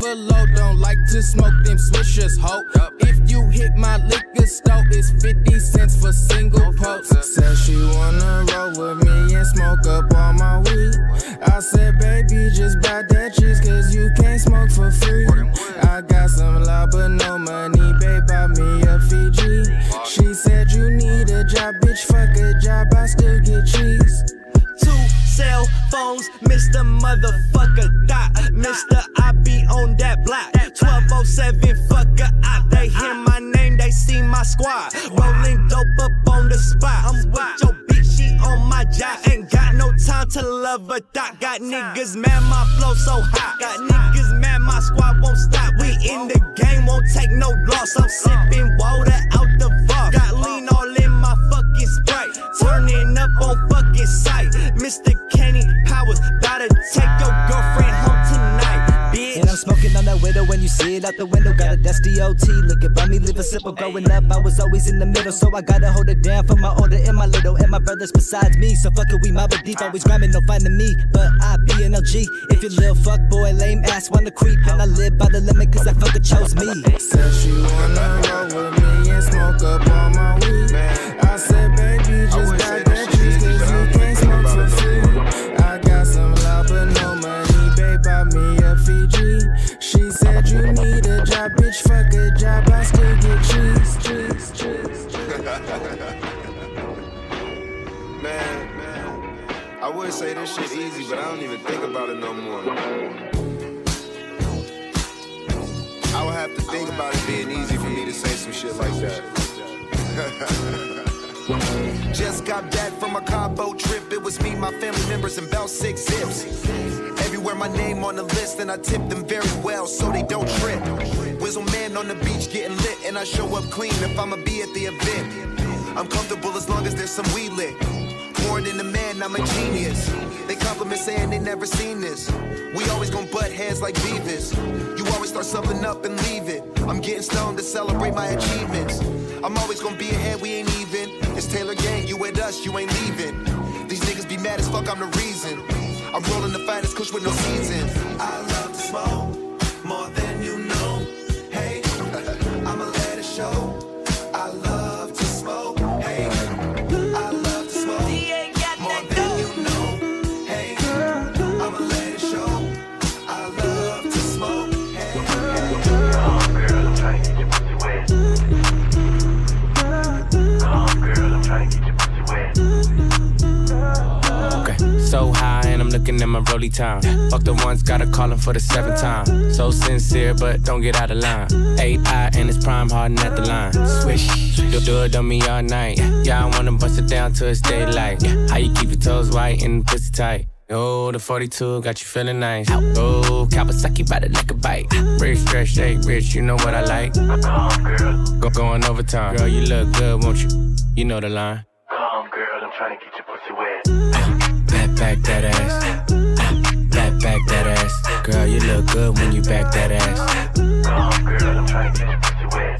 Buffalo don't like to smoke them swishers, ho. If you hit my liquor store, it's 50 cents for single post. Said she wanna roll with me and smoke up all my weed. I said, baby, just buy that cheese, cause you can't smoke for free. I got some love, but no money, babe, buy me a Fiji. She said, you need a job, bitch, fuck a job, I still get cheese. Cell phones, Mr. Motherfucker Dot. Mr. I be on that block. 1207, fucker I. They hear my name, they see my squad. Rolling dope up on the spot. I'm with your bitch, she on my job. Ain't got no time to love a dot. Got niggas mad, my flow so hot. Got niggas mad, my squad won't stop. We in the game, won't take no loss. I'm sipping water out the vault. Got lean all in. Turning up on fucking sight. Mr. Kenny Powers, about to take your girlfriend home tonight, bitch. And I'm smoking on that widow when you see it out the window. Got a dusty OT looking by me, live a simple. Growing up, I was always in the middle, so I gotta hold it down for my older and my little, and my brothers besides me. So fuck it, we mob deep, always grinding, no finding me. But I be an LG. If you little fuck boy, lame ass, wanna creep, and I live by the limit, cause that fucker chose me. Said she wanna roll with me and smoke up all my weed. I said, bitch, fuck a job, I still get cheese, cheese, cheese. Man, man, I would say this shit easy, but I don't even think about it no more. I would have to think about it being easy for me to say some shit like that. Just got back from a Cabo trip. It was me, my family members, and about six zips. Everywhere my name on the list, and I tip them very well so they don't trip. Whizzle man on the beach getting lit, and I show up clean if I'ma be at the event. I'm comfortable as long as there's some weed lit. More than a man, I'm a genius. They compliment saying they never seen this. We always gon' butt heads like Beavis. You always start something up and leave it. I'm getting stoned to celebrate my achievements. I'm always gonna be ahead, we ain't even. It's Taylor Gang, you with us, you ain't leaving. These niggas be mad as fuck, I'm the reason. I'm rolling the finest kush with no season. I time. Fuck the ones, gotta call him for the seventh time. So sincere, but don't get out of line. AI and it's prime harden at the line. Swish, do, do it on me all night. Yeah, I wanna bust it down till it's daylight. How you keep your toes white and pussy tight? Oh, the 42 got you feeling nice. Oh, Kawasaki by the like a bite. Rich, stretch, shake, rich, you know what I like. Come, girl, Go going overtime. Girl, you look good, won't you? You know the line. come, girl, I'm trying to get your pussy wet. Back, back that ass. Ass. Girl, you look good when you back that ass. Wet.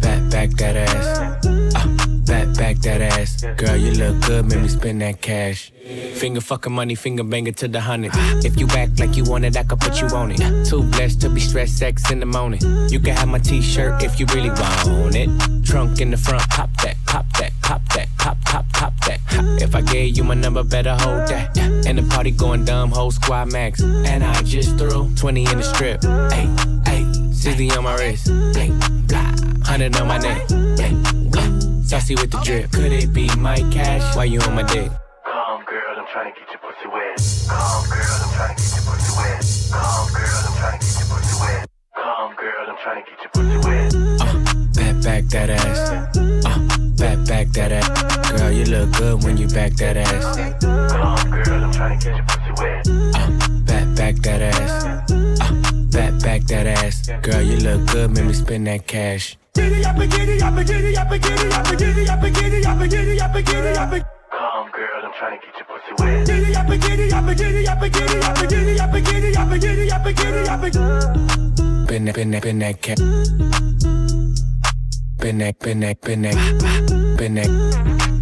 Back, back that ass. Uh, back, back that ass. Girl, you look good, make me spend that cash. Finger fucking money, finger banger to the hundred. If you act like you want it, I could put you on it. Too blessed to be stressed, sex in the morning. You can have my t-shirt if you really want it. Trunk in the front, pop that, pop that, pop that, pop, pop, pop that. If I gave you my number, better hold that. And the party going dumb, whole squad max. And I just threw 20 in the strip. Hey, hey, 60 on my wrist. Blah, 100 on my neck. Hey, saucy with the drip. Could it be my cash? Why you on my dick? Come, girl, I'm trying to get your pussy wet. Come, girl, I'm trying to get your pussy wet. Come, girl, I'm trying to get your pussy wet. Come, girl, I'm trying to get your pussy wet. Uh, Back, back that ass. Uh, back, back that ass. Girl, you look good when you back that ass. Come, girl, I'm trying to get your pussy wet. Uh, back, back that ass. Uh, back, back that ass. Girl, you look good, make me spend that cash. Giddy up, giddy up, giddy up, giddy up, giddy up, giddy up, giddy up, giddy up. Come, girl, I'm trying to get your pussy wet. Giddy up, giddy up, giddy up, giddy up, giddy up, giddy up, giddy up, giddy up. Been that, been that, been that cat. Been that, been that, been that, been that.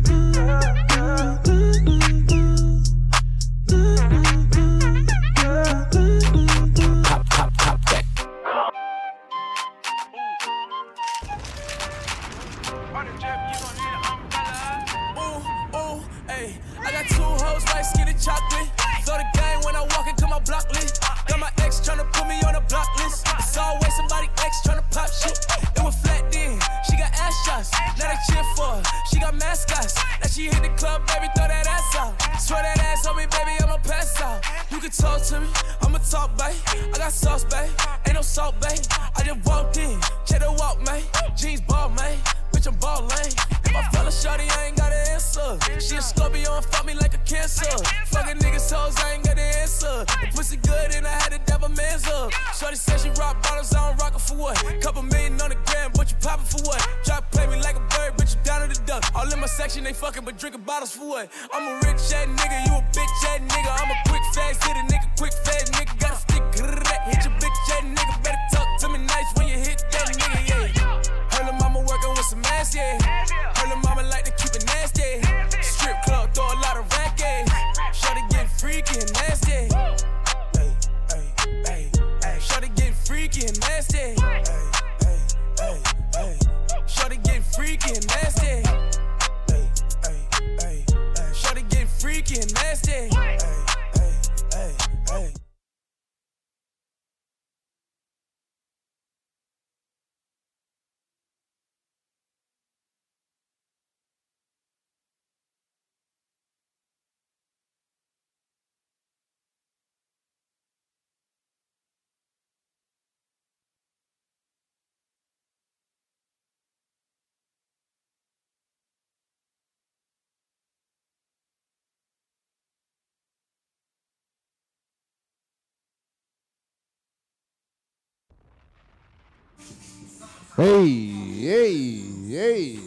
Hey, hey, hey.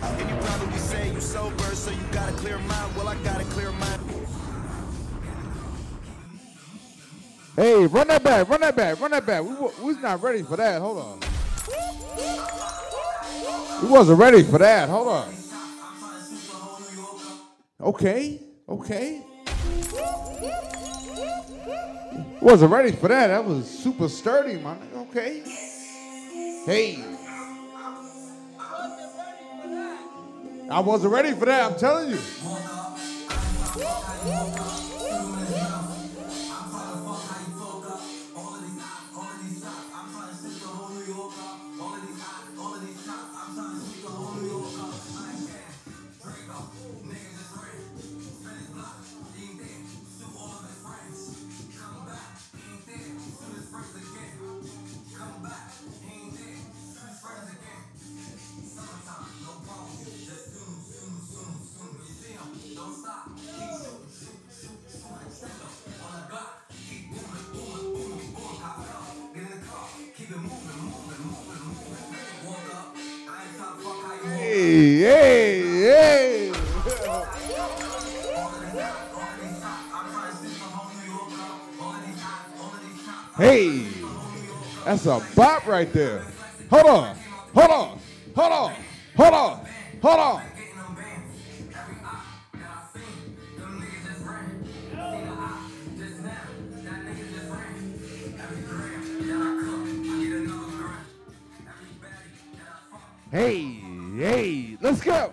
And you probably say you sober, so you got clear mind. Well, I got clear mind. Hey, run that back, run that back, run that back. We, we was not ready for that. Hold on. We wasn't ready for that. Hold on. Okay, okay. Wasn't ready for that. That was super sturdy, man. Okay. Hey. I wasn't ready for that, I'm telling you. That's a bop right there. Hold on, hold on, hold on, hold on, hold on. Hey, hey, let's go.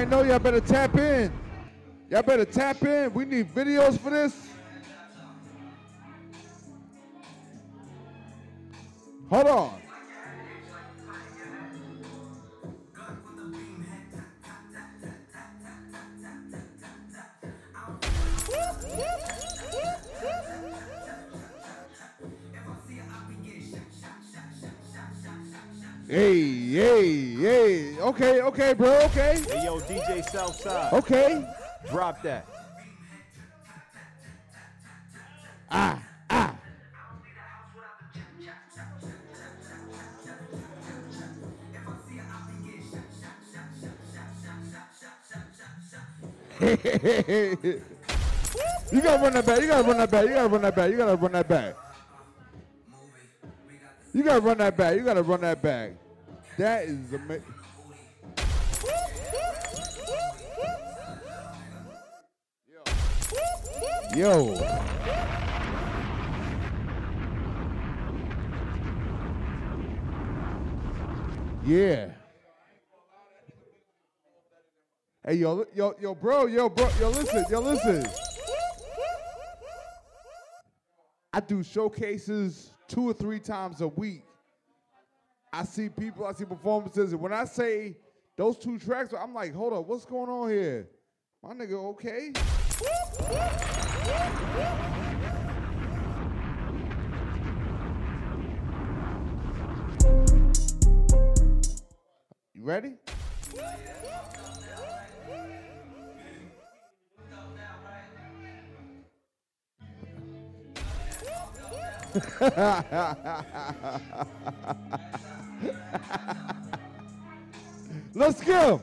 Ain't know, y'all better tap in. Y'all better tap in. We need videos for this. Hold on. Hey, hey. Okay, okay, bro. Okay. Hey, yo, DJ Southside. Okay. Drop that. Ah, ah. you gotta run that back. You gotta run that back. You gotta run that back. You gotta run that back. You gotta run that back. You gotta run that back. That is amazing. Yo. Yeah. Hey, yo, yo, yo, bro, yo, bro, yo, listen, yo, listen. I do showcases two or three times a week. I see people, I see performances, and when I say those two tracks, I'm like, hold up, what's going on here? My nigga, okay? You ready? Let's go.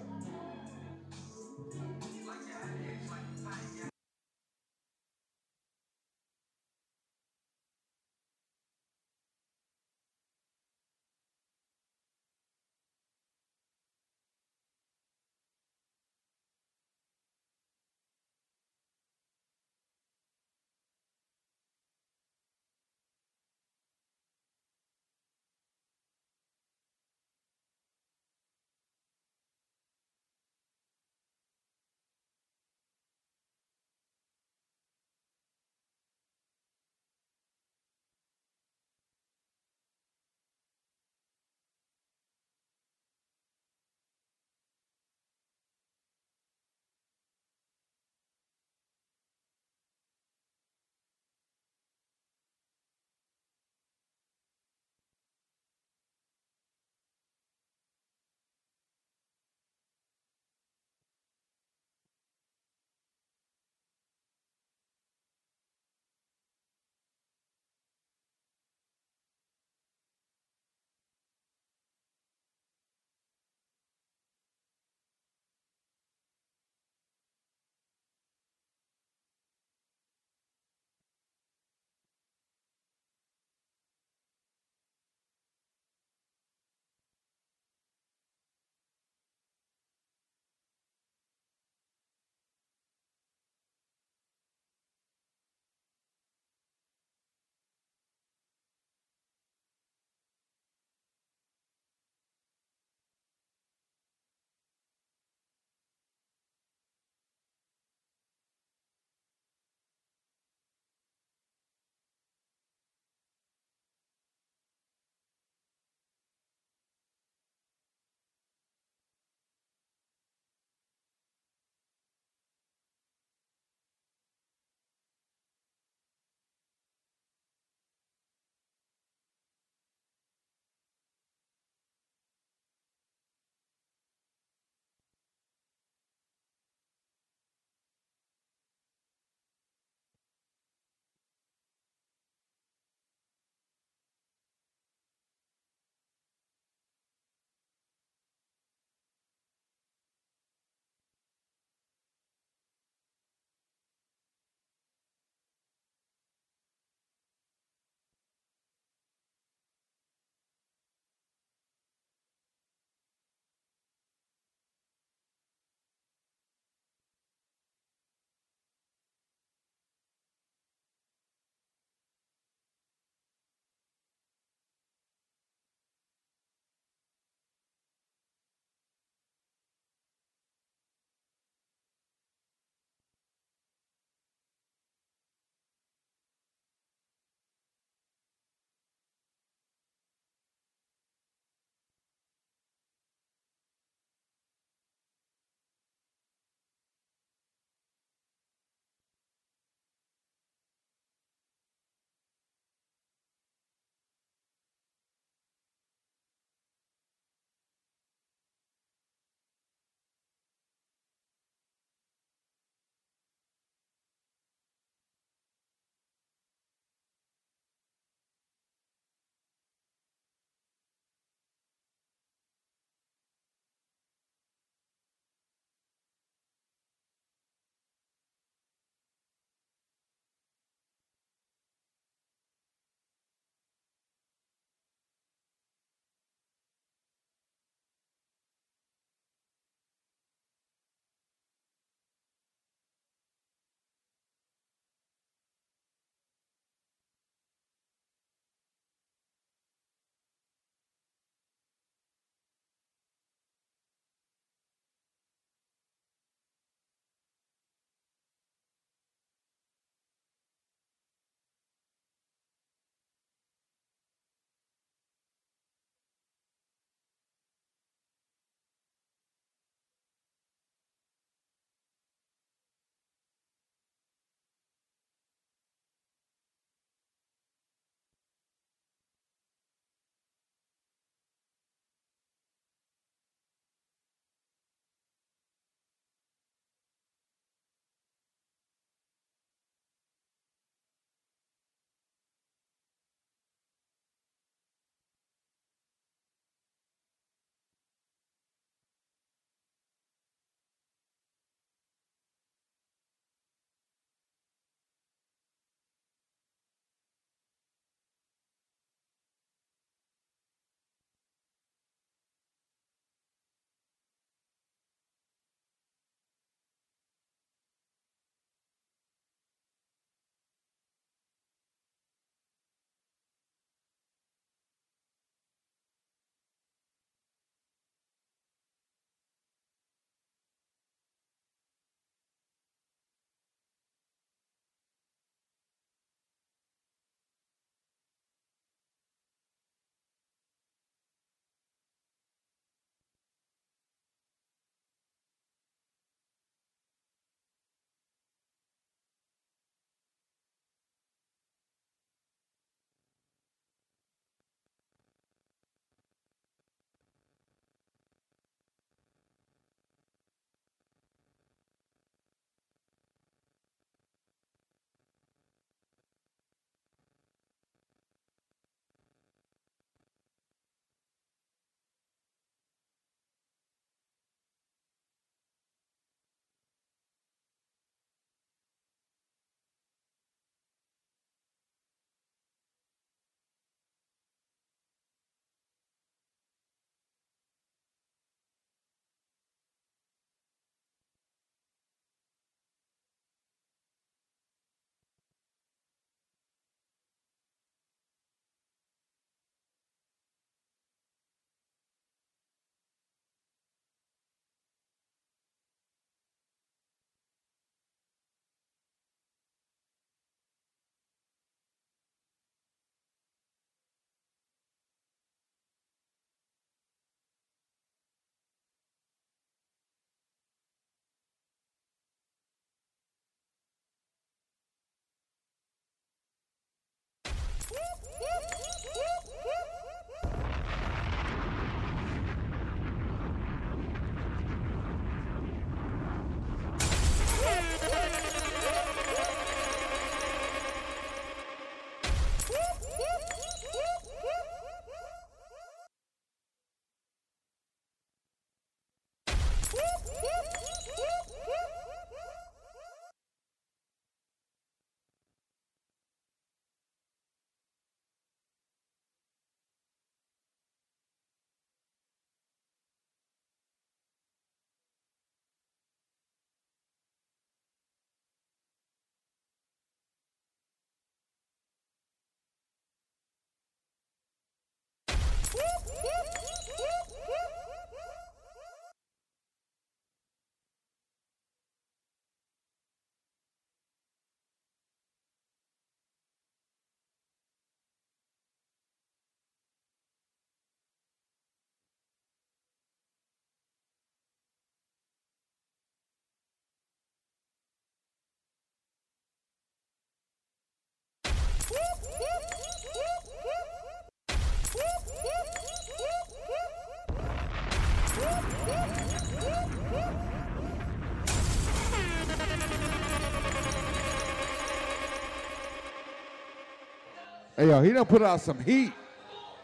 Hey, yo, he done put out some heat.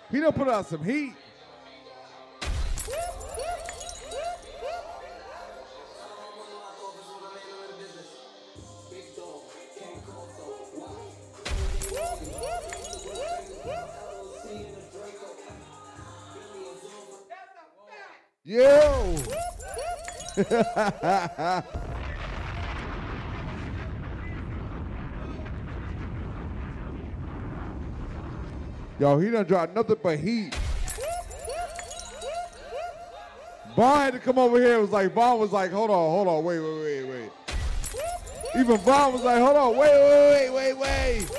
He done put out some heat. Yo, he done dropped nothing but heat. Vaughn had to come over here. It was like Vaughn was like, hold on, hold on, wait, wait, wait, wait. Even Vaughn was like, hold on, wait, wait, wait, wait, wait.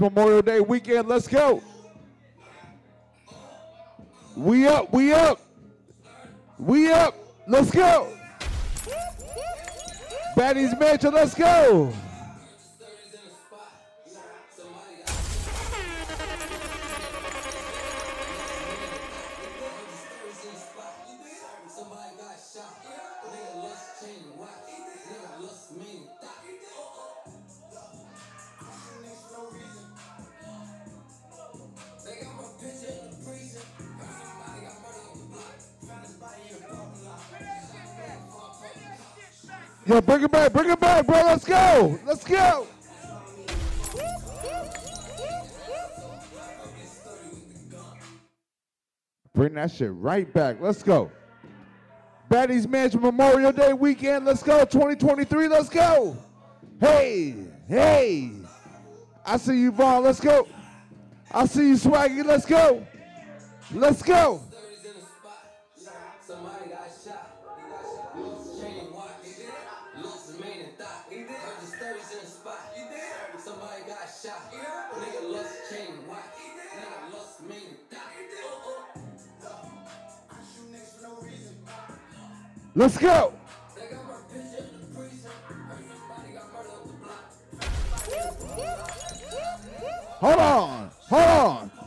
Memorial Day weekend. Let's go. We up. We up. We up. Let's go. Baddies Mansion. Let's go. Bring it back, bring it back, bro. Let's go. Let's go. Bring that shit right back. Let's go. Baddies Mansion Memorial Day weekend. Let's go. 2023. Let's go. Hey, hey. I see you, Vaughn. Let's go. I see you, Swaggy. Let's go. Let's go. Let's go. Hold on. Hold on.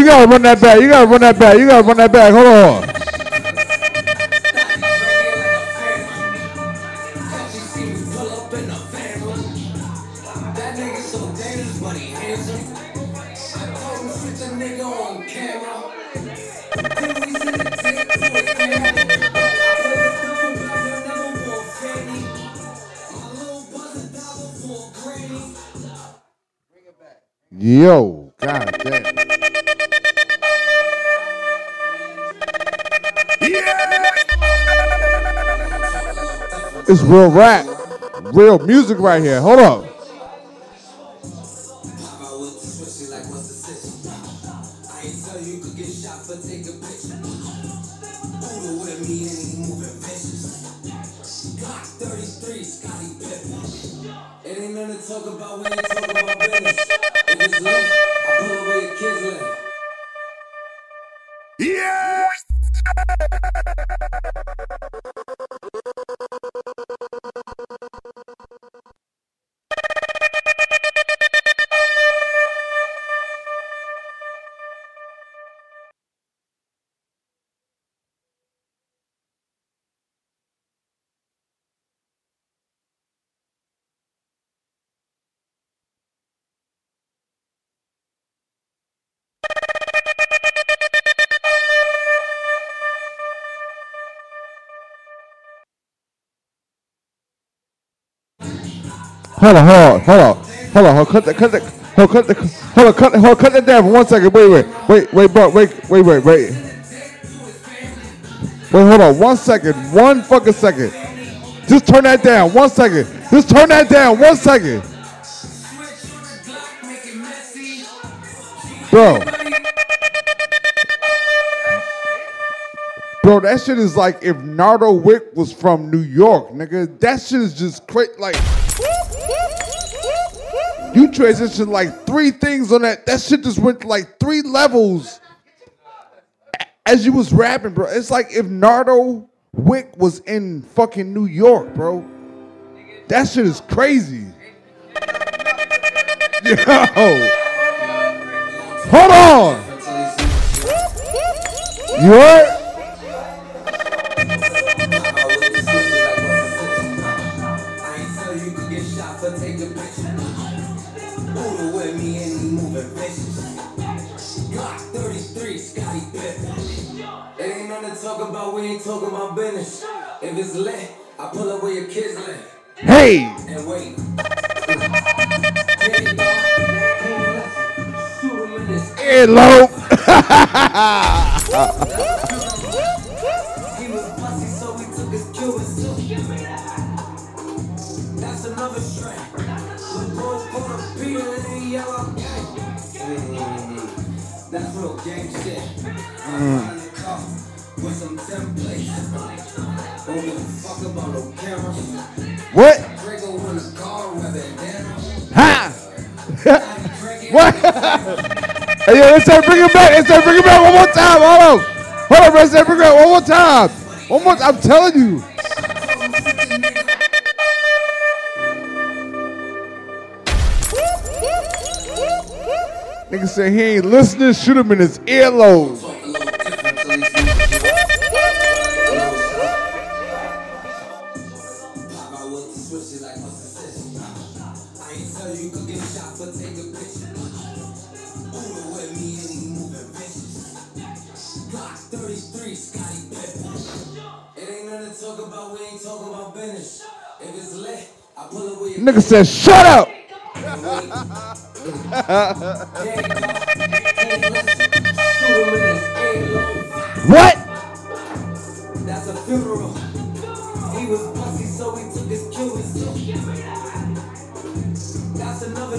You gotta run that back. You gotta run that back. You gotta run that back. Hold on. Real rap, real music right here. Hold up. Hold on, hold on, hold on, hold on, hold cut that, cut that, hold, cut that, hold on, cut, hold cut that down for one second. Wait, wait, wait, wait, bro, wait, wait, wait, wait. Wait, hold on, one second, one fucking second. Just turn that down, one second. Just turn that down, one second. Bro. Bro, that shit is like if Nardo Wick was from New York, nigga. That shit is just crazy. Like, you transitioned like three things on that. That shit just went like three levels as you was rapping, bro. It's like if Nardo Wick was in fucking New York, bro. That shit is crazy. Yo. Hold on. You heard? Nothing talk about, we ain't talking about business. If it's lit, I pull up where your kids live. Hey. And wait. Here you go. Shoot him in his Earlobe. He was pussy, so we took his Cuban suit. That's another strand. The boy put a beat in the yellow gang. Mm, That's real gang shit. With some templates. Don't give a fuck about no cameras. What? In the car, Ha! what? hey, yo, let's say bring it back. Let's say bring it back one more time. Hold on. Hold on, let's say bring it back one more time. One more I'm telling you. Nigga said he ain't listening, shoot him in his earlobe. Nigga said, shut up. what? That's a funeral. He was pussy, so we took his suit. That's another.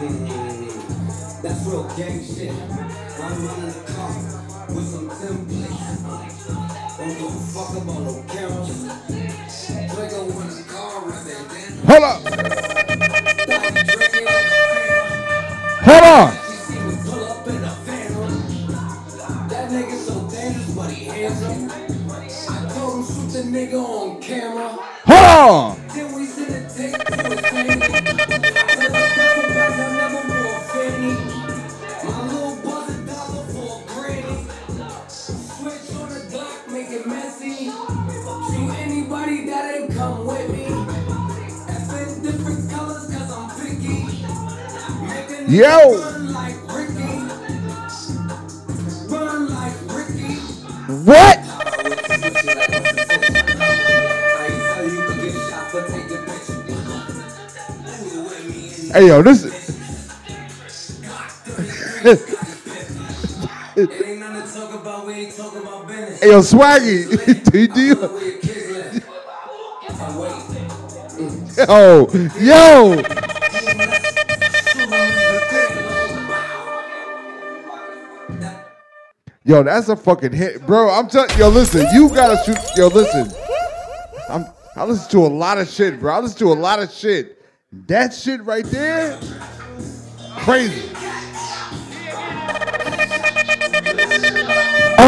Mm, That's real gang shit. I'm running the car with some templates. Don't give fuck about no swaggy. yo, yo. Yo, that's a fucking hit, bro. I'm telling yo, listen, you gotta shoot. Yo, listen, I'm I listen to a lot of shit, bro. I listen to a lot of shit. That shit right there, crazy.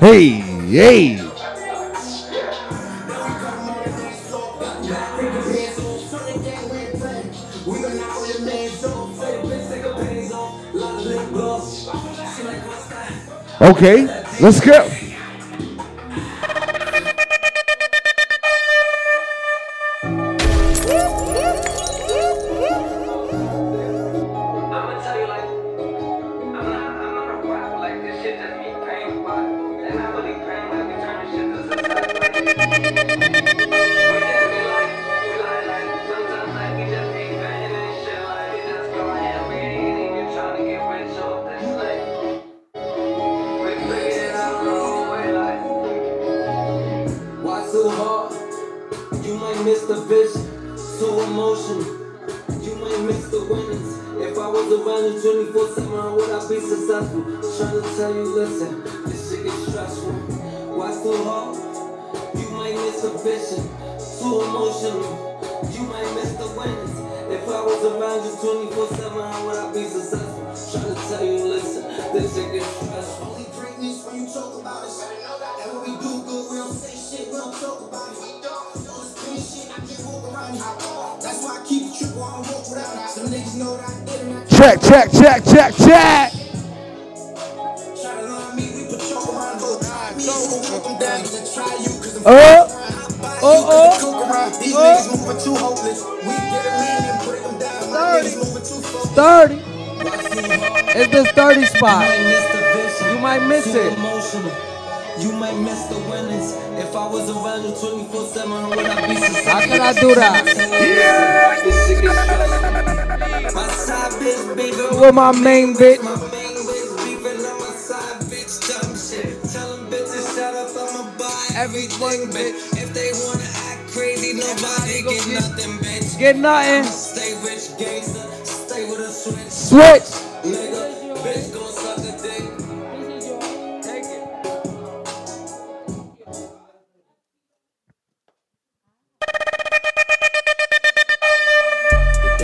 Hey, hey. Okay, let's go. Check, check, check, check, check. Uh, oh, oh, These niggas moving too 30. It's the 30 spot. You might miss it. You might miss the winnings. If I was around you 24 7, would I be successful? How can I do that? Yeah. With my main bitch. Everything, bitch. If they wanna act crazy, nobody get nothing, bitch. Get nothing. Stay rich, gangster. Stay with a switch. Switch. Nigga, bitch gon' suck dick.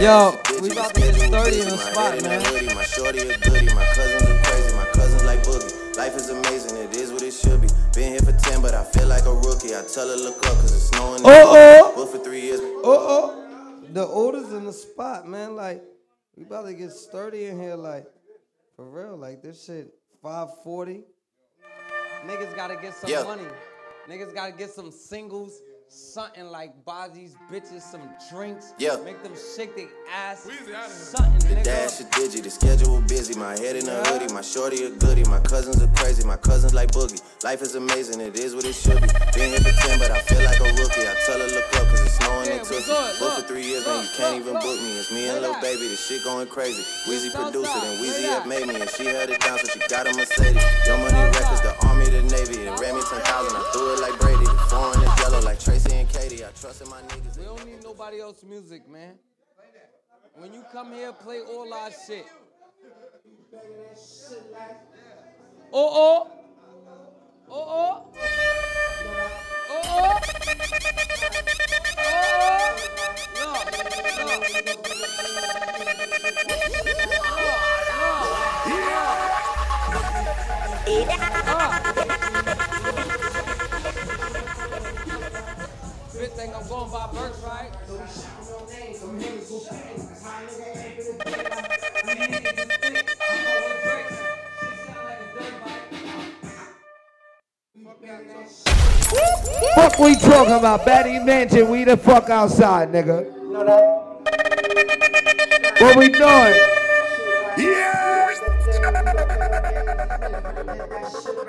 Yo. We about to get 30 in the spot, man. My shorty a goodie, my cousins are crazy, my cousins like boogie. Life is amazing, it is what it should be. Been here for 10, but I feel like a rookie. I tell her look up, cause it's snowing. Uh-oh. Booked for three years. Uh-oh. The orders in the spot, man. Like, we about to get sturdy in here, like, for real. Like, this shit, 540. Niggas gotta get some Yeah. money. Niggas gotta get some singles, something like buy these bitches some drinks. Yeah. Make them shake their ass. Something, The nigga. dash is digi, the schedule busy. My head in a hoodie, my shorty a goodie. My cousins are crazy, my cousins like boogie. Life is amazing, it is what it should be. Been here for 10, but I feel like a rookie. I tell her look up, cause it's snowing in Tootsie. Booked for three years, man, you can't even book me. It's me and Lil Baby, the shit going crazy. Weezy produced it, and Weezy have made me, and she held it down, so she got a Mercedes. Young Money Records, the Army, the Navy. It ran me 10,000, I threw it like Brady. The foreign is yellow like Tracy and Katie. I trust in my niggas. We don't need nobody else's music, man. When you come here, play all our shit. Oh oh. Oh oh. Oh oh. Bitch think I'm going by birth, right? Fuck we talking about? Batty Mansion, we the fuck outside, nigga. What we doing? Yeah!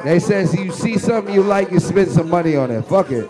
They says you see something you like, you spend some money on it. Fuck it.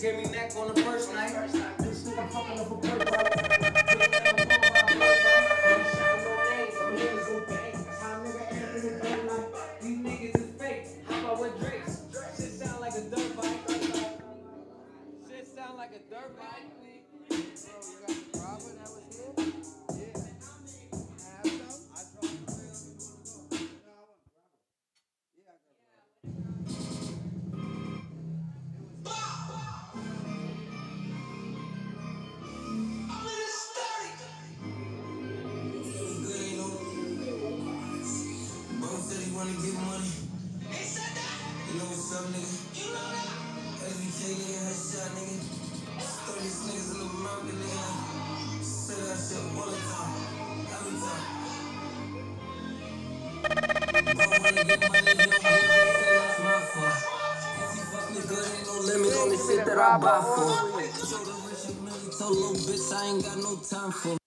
Gave me neck on the first night. Think I'm fucking up a bird I told bitch I ain't got no time for.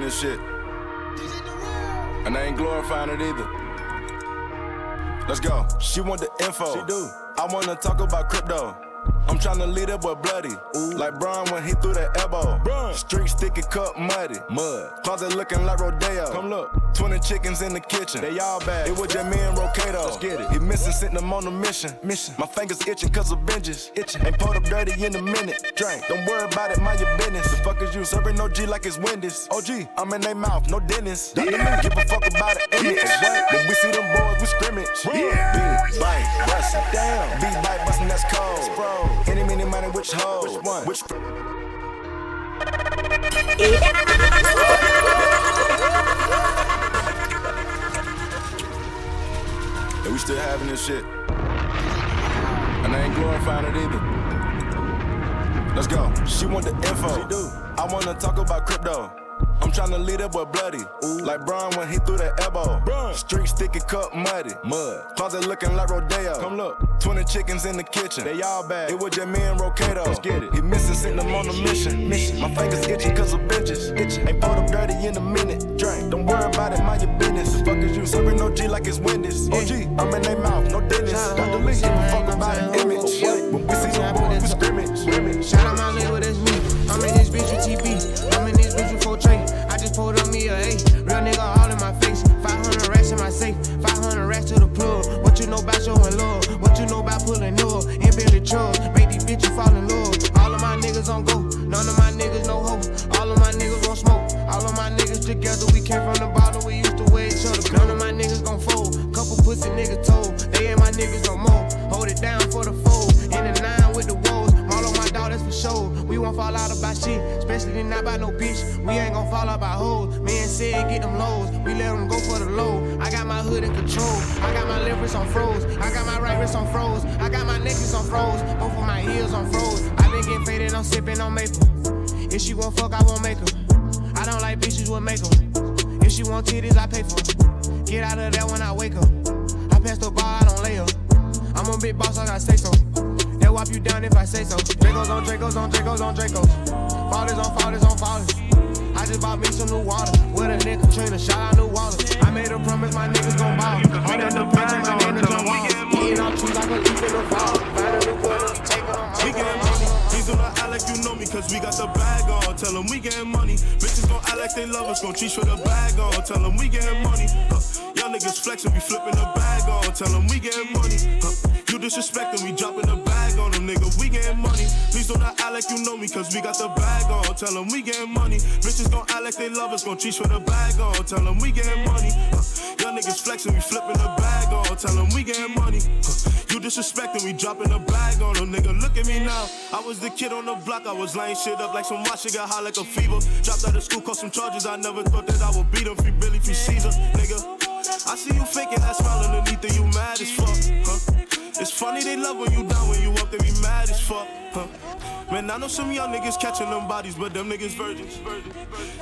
Having this shit. And I ain't glorifying it either. Let's go. She want the info. She do. I wanna talk about crypto. I'm tryna lead that boy bloody. Ooh. Like Brian when he threw that elbow. Street sticky cup muddy. Mud. Closet looking like Rodeo. Come look. 20 chickens in the kitchen. They all bad. It was just me and Rocato. Let's get it. He missing, sent them on a mission. Mission. My fingers itching cause of binges. Itching. Ain't pulled up dirty in a minute. Drink. Don't worry about it, mind your business. The fuck is you? Serving no G like it's Wendy's. OG. I'm in their mouth, no dentist. Dr. Yeah. Give a fuck about it. Image. Yeah. When we see them boys, we scrimmage. Yeah. Beat, bite, bust. Damn. Beat, bite, bustin', that's cold. Bro. Any, many, money, which hoe? Which one? Which. And we still having this shit. And I ain't glorifying it either. Let's go. She want the info. She do. I wanna talk about crypto. I'm tryna lead that boy bloody. Ooh. Like Brian when he threw that elbow. Street sticky cup muddy. Mud. Closet looking like Rodeo. Come look. 20 chickens in the kitchen. They all bad. It was just me and Rocato. Let's get it. He missing, sent them on a mission. Mission. My fingers itching cause of bitches. Itching. Ain't pulled up dirty in a minute. Drink. Don't worry about it, mind your business. The fuck is you? Serving no G like it's Wendy's. OG. I'm in their mouth, no dentist. Got the leak. Give a fuck about an image. When we see them boys, we scrimmage. Shout out my label, that's me. I'm in this bitch with TB. Safe. 500 racks to the plug. What you know about showing love? What you know about pulling up? In Billy trucks. Make these bitches fall in love. All of my niggas on go. None of my niggas no hope. All of my niggas won't smoke. All of my niggas together. We came from the bottom. We used to wear each other. None of my niggas gon' fold. Couple pussy niggas told. They ain't my niggas no more. Hold it down for the fold. That's for sure. We won't fall out about shit, especially not by no bitch. We ain't gon' fall out by hoes. Man said get them lows. We let them go for the low. I got my hood in control. I got my left wrist on froze. I got my right wrist on froze. I got my necklace on froze. Both of my heels on froze. I been getting faded, I'm sipping on maple. If she won't fuck, I won't make her. I don't like bitches with makeup. If she want titties, I pay for. Get out of there when I wake up. I pass the bar, I don't lay up. I'm a big boss, I gotta say so. They'll wipe you down if I say so. Dracos on Dracos on Dracos on Dracos. Fathers on fathers on fathers. I just bought me some new water. With a nigga trainer, shout out new water. I made a promise my niggas gon' ball. All that the picture, my niggas on walls. Eating on trees like a leaf in the fall. Find a new like you know me, cause we got the bag on. Tell them we getting money. Bitches gon' act like they love us, gon' cheat for the bag on. Tell them we getting money. Huh. Young niggas flexing, we flipping the bag on. Tell them we getting money. Huh. You disrespecting, we dropping the bag on them, nigga. We getting money. Please do not act like you know me, cause we got the bag on. Tell them we getting money. Bitches gon' act like they love us, gon' cheat for the bag on. Tell them we getting money. Huh. Young niggas flexing, we flipping the bag on. Tell them we getting money. Huh. You disrespecting, we dropping a bag on them, nigga. Look at me now. I was the kid on the block, I was laying shit up like some watch, shit got high like a fever. Dropped out of school, caught some charges, I never thought that I would beat them. Free Billy, free Caesar, nigga. I see you faking that smile underneath and you mad as fuck, huh? It's funny they love when you down, when you up, they be mad as fuck, huh? Man, I know some young niggas catching them bodies, but them niggas virgins.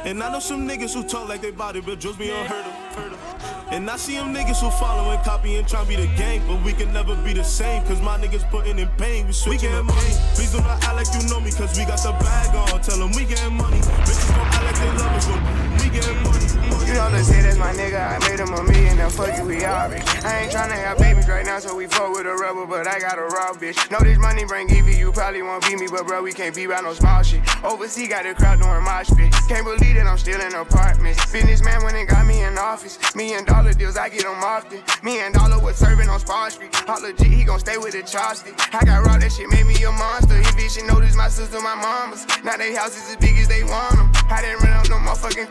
And I know some niggas who talk like they body, but just be unheard of. And I see them niggas who follow and copy and try to be the gang, but we can never be the same, cause my niggas putting in pain, we switching up money. Please do not act like you know me, cause we got the bag on. Tell them we getting money. Bitches gon' act like they love us, You know say that's my nigga, I made him a million, now fuck you, we all. I ain't tryna have babies right now, so we fuck with a rubber, but I got a raw bitch. Know this money bring Evie, you probably won't beat me, but bro, we can't be about no small shit. Overseas got the crowd doing mosh pit. Can't believe that I'm still in apartments. Businessman went and got me in office. Me and dollar deals, I get them often. Me and dollar was serving on Spar Street. Holla G, he gon' stay with the chopstick. I got raw, that shit made me a monster. He bitch, she noticed my sister, my mama's. Now they houses as big as they want them. I didn't run up no motherfucking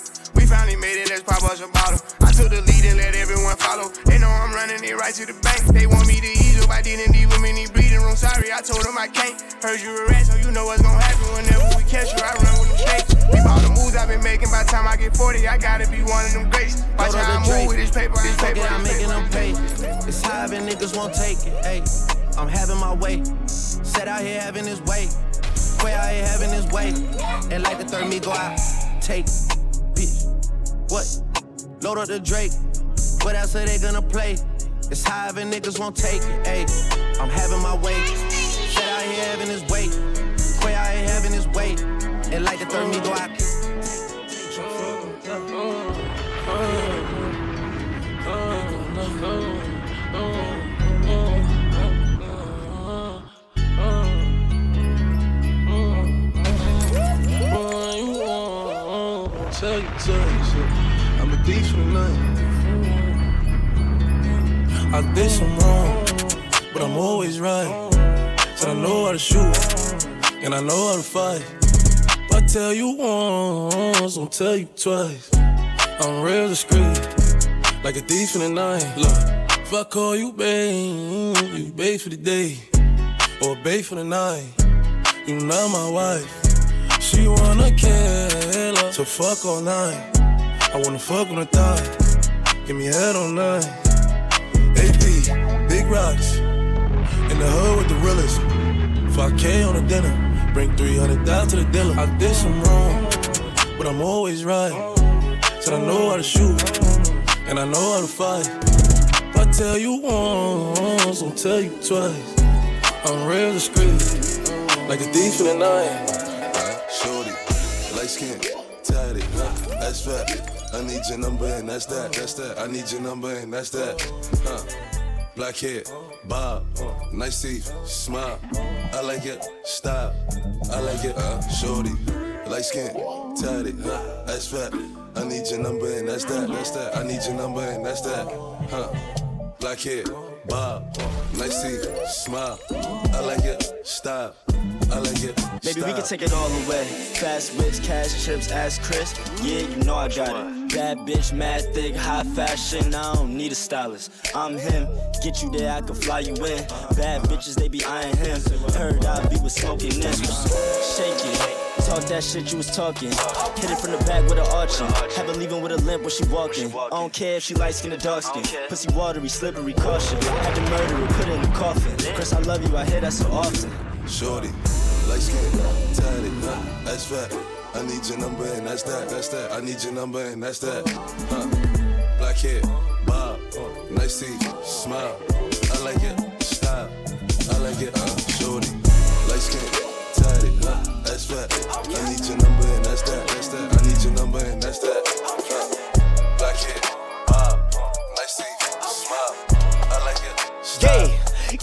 Finally made it, let's pop us a bottle. I took the lead and let everyone follow. They know I'm running it right to the bank. They want me to ease up, I didn't leave them in the bleeding room. Sorry, I told them I can't. Heard you a rat, so you know what's gonna happen whenever we catch you. I run with them snakes. Keep all the moves I've been making. By the time I get 40, I gotta be one of them greats. Watch how I move with this paper. This paper, I'm making them pay. It's high and niggas won't take it. Hey, I'm having my way. Set out here having his way. Quay out here having his way. And like the third me go out. Take. What? Load up the Drake. What else are they gonna play? It's however niggas won't take it. Ayy, I'm having my way. Shit out here having his way. Quay out here having his way. And like the third me go out. I'm for night. I did some wrong, but I'm always right. Said I know how to shoot, and I know how to fight. If I tell you once, I'll tell you twice. I'm real discreet, like a thief in the night. Look, if I call you babe, you babe for the day, or babe for the night. You not my wife. She wanna kill her, so fuck all night. I wanna fuck on the thigh, give me head all night. AP, big rocks, in the hood with the realest. 5K on the dinner, bring 300 down to the dealer. I did some wrong, but I'm always right. Said I know how to shoot, and I know how to fight. If I tell you once, I'll tell you twice. I'm real discreet, like a thief in the night. Shorty, light skin, tatted? That's fat. I need your number and that's that, that's that. I need your number and that's that. Huh? Black hair, bob, nice teeth, smile. I like it, stop. I like it, uh, shorty, light skin, tatted, huh? That's fat. I need your number and that's that, that's that. I need your number and that's that, huh? Black hair, bob, uh, nice teeth, smile. I like it, stop. I like it. Baby, we can take it all away. Fast whips, cash chips, ass Chris. Yeah, you know I got it. Bad bitch, mad thick, high fashion. I don't need a stylist. I'm him. Get you there, I can fly you in. Bad bitches, they be eyeing him. Heard I be with smoking this. Shake it. Talk that shit you was talking. Hit it from the back with an arching. Have her leaving with a limp when she walking. I don't care if she light skin or dark skin. Pussy watery, slippery, caution. Had to murder her, put in the coffin. Chris, I love you, I hear that so often. Shorty, light skin, tatted, huh? That's fat. I need your number and that's that, that's that. I need your number and that's that. Huh? Black hair, bob, nice teeth, smile. I like it, I need your number and that's that, that's that. I need your number and that's that.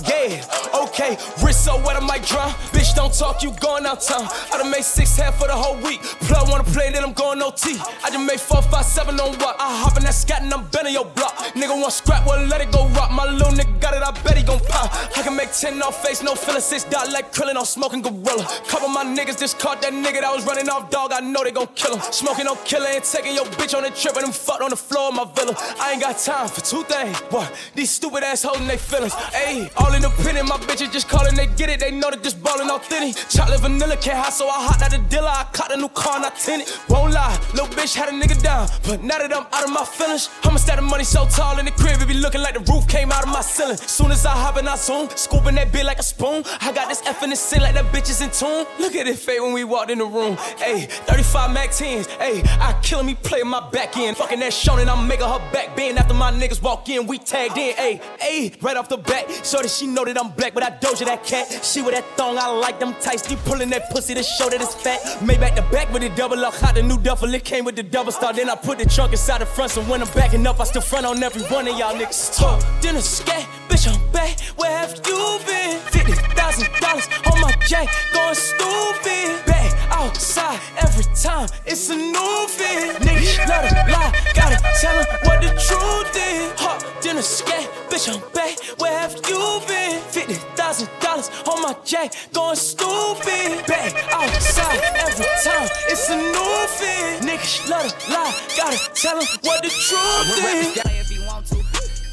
Yeah, okay. Wrist so wet, I might drown. Bitch, don't talk, you going out town. I done made six half for the whole week. Plug wanna play, then I'm going OT. I just made four, five, seven on what? I hop in that scat and I'm bending your block. Nigga want scrap, well, let it go rock. My little nigga got it, I bet he gon' pop. I can make 10 off face, no feeling. Six dot like krillin' on smoking gorilla. Couple my niggas just caught that nigga that was running off dog. I know they gon' kill him. Smoking on killer and taking your bitch on the trip and them fucked on the floor of my villa. I ain't got time for two things. What? These stupid ass holding they feelings. Ayy, all in the independent, my bitches just calling, they get it. They know that this ballin' authentic. Chocolate vanilla can't hot, so I hopped out the dealer. I caught a new car and I tint it. Won't lie, little bitch had a nigga down. But now that I'm out of my feelings, I'ma stack the money so tall in the crib, it be looking like the roof came out of my ceiling. Soon as I hop in, I zoom, scooping that bit like a spoon. I got this F in the sin like that bitch is in tune. Look at it fade when we walked in the room. Ayy, 35 Mac 10s. Ayy, I killing me playing my back end. Fucking that Shonen, I'm making her back bend. After my niggas walk in, we tagged in. Ayy, ayy, right off the bat. So she know that I'm black, but I doja that cat. She with that thong, I like them tights. Deep pulling that pussy to show that it's fat. Made back to back with the double up. Hot the new duffel, it came with the double star. Then I put the trunk inside the front, so when I'm backing up, I still front on every one of y'all niggas. Talk, a scat, bitch, I'm back. Where have you been? Fifty thousand dollars on my jack, going stupid. Back outside every time, it's a new fit. Niggas let her lie, gotta tell what the truth is. Hot, a scat, bitch, I'm back. Where have you been? Fifty thousand dollars on my jack, going stupid. Back outside every time, it's a new fit. Niggas let her lie, gotta tell her what the truth is. If you want to,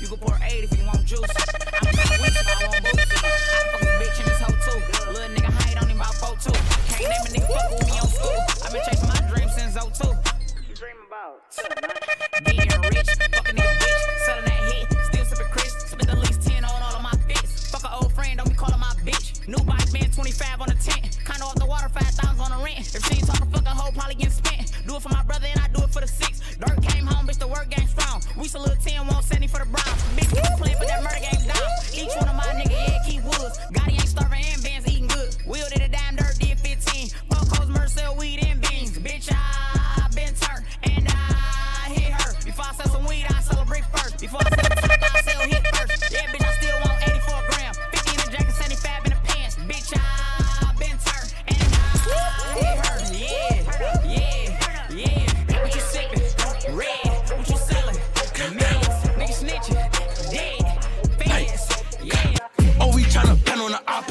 you can pour eight if you want juice. I'm kinda weak if I want boots. I fuck a bitch in this hoe too. Little nigga height on him about four two. Can't name a nigga fuck with me on school. I've been chasing my dreams since 02. You dream about getting 25 on the tent. Kinda off the water, 5,000 on the rent. If she ain't talking, fuck a hoe, probably getting spent. Do it for my brother and I do it for the six. Dirt came home, bitch, the work game strong. We still little 10, won't send for the Browns. Bitch, niggas playing, but that murder game's down. Each one of my niggas, yeah, keep woods. Gotti ain't starving and bands eating good. Wheeled it a dime, dirt did 15. Buckos, Mercel, weed, and beans. Bitch, I been turned, and I hit her. Before I sell some weed, I celebrate first. Before I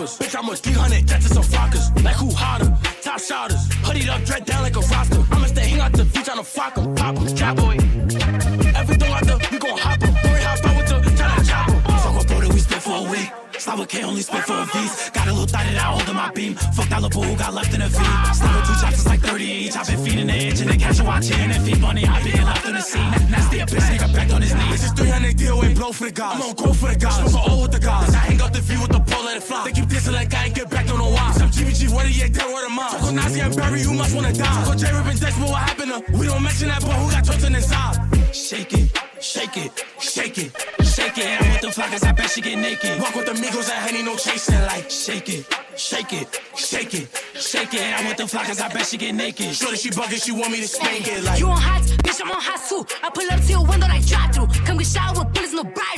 300, that's just some rockers. Like who hotter? Top shotters. Hoodied up, dread down like a roster. I'ma stay hang out the beach on a fuck 'em. Pop 'em, trap boy. Everything out there, we gon' hop 'em. Boy, hop out with the China chopper. Fuck with bro, we spit for a week. Stop with K, only spit for a. Got a little thought that I hold in my beam. Fuck that little boo who got left in a V. With two chops, it's like 30 each. I've been feeding the itch and they catch a watching and feed money. I been left on the scene. Nasty a bitch, nigga back on his knees. This is 300 deal, ain't blow for the guys. I'm on go for the the guys. You must wanna die. Choco J Rip and Dex, what happened to? We don't mention that boy who got chosen inside. Shake it, shake it, shake it, shake it. I'm with the flockers, I bet she get naked. Walk with the Migos and Henny, no chasing. Like, shake it, shake it, shake it, shake it. I'm with the flockers, I bet she get naked. Sure that she bugging, she want me to spank it. Like, You on hot, bitch, I'm on hot too. I pull up to your window like drive through. Come get shot with bullets, no bridle.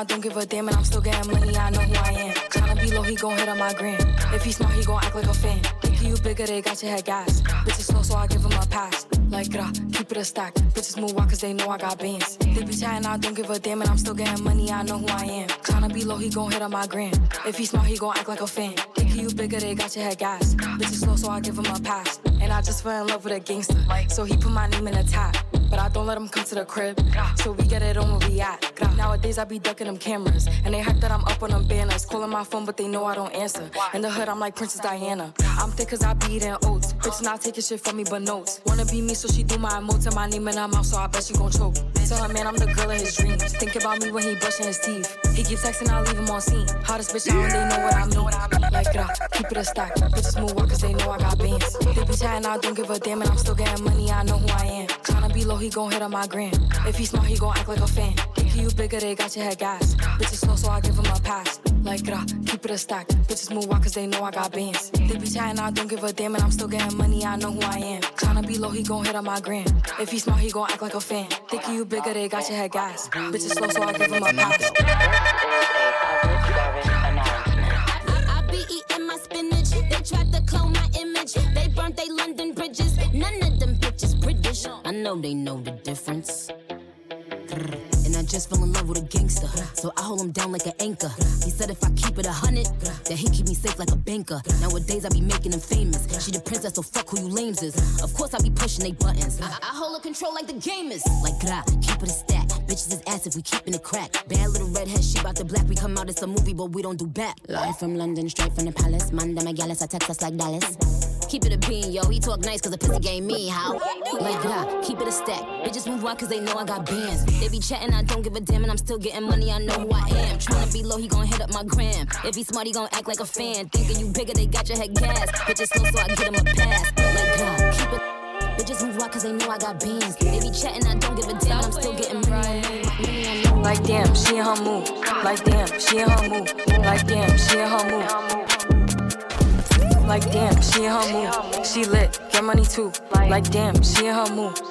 I don't give a damn, and I'm still getting money, I know who I am. Tryna be low, he gon' hit on my gram. If he smart, he gon' act like a fan. Think you bigger, they got your head gas. Bitches slow, so I give him a pass. Like, grah, keep it a stack. Bitches move on cause they know I got bands. They be chatting, I don't give a damn, and I'm still getting money, I know who I am. Tryna be low, he gon' hit on my gram. If he smart, he gon' act like a fan. Think you bigger, they got your head gas. Bitches slow, so I give him a pass. And I just fell in love with a gangster. So he put my name in a tag. But I don't let him come to the crib. So we get it on where we at. Nowadays I be ducking them cameras. And they hype that I'm up on them banners. Calling my phone, but they know I don't answer. In the hood, I'm like Princess Diana. I'm thick cause I be eating oats. Bitch not taking shit from me but notes. Wanna be me, so she do my emotes and my name in her mouth, so I bet she gon' choke. Tell her man I'm the girl of his dreams. Think about me when he brushing his teeth. He keep texting, I leave him on scene. Hottest bitch out, they know what I mean. Like, grah, keep it a stack. Bitches move on cause they know I got bands. They be chatting, I don't give a damn, and I'm still getting money, I know who I am. Tryna be low, he gon' hit on my gram. If he smart, he gon' act like a fan. Think you bigger, they got your head gas. Bitches slow, so I give him a pass. Like, grah, keep it a stack. Bitches move on cause they know I got bands. They be chatting, I don't give a damn, and I'm still getting money, I know who I am. Tryna be low, he gon' hit on my gram. If he smart, he gon' act like a fan. Think you bigger, they got your head gas. Bitches slow, so I give him a pass. I be eating my spinach. They tried to clone my image. They burnt they London bridges. None of them bitches British. I know they know the difference. Just fell in love with a gangster. So I hold him down like an anchor. He said if I keep it a hundred, that he keep me safe like a banker. Nowadays I be making him famous. She the princess, so fuck who you lames is. Of course I be pushing they buttons. I, I hold a control like the gamers. Like gra, keep it a stack. Bitches is ass if we keeping it crack. Bad little redhead, she bout the black. We come out, it's a movie, but we don't do back. Live from London, straight from the palace. Manda Megalis, I text us like Dallas. Keep it a bean, yo. He talk nice cause the pussy game me, how? Like gra, keep it a stack. Bitches move on cause they know I got bands. They be chatting, I don't give a damn, and I'm still getting money, I know who I am. Tryna be low, he gon' hit up my gram. If he smart, he gon' act like a fan. Thinking you bigger, they got your head gas. Bitches slow, so I get him a pass. Like gra, keep it. Bitches move on cause they know I got bands. They be chatting, I don't give a damn, I'm still getting money. Like damn, she in her move. Like damn, she in her move. Like damn, she in her move. Like damn, she in her move. She lit, get money too. Like damn, she in her move.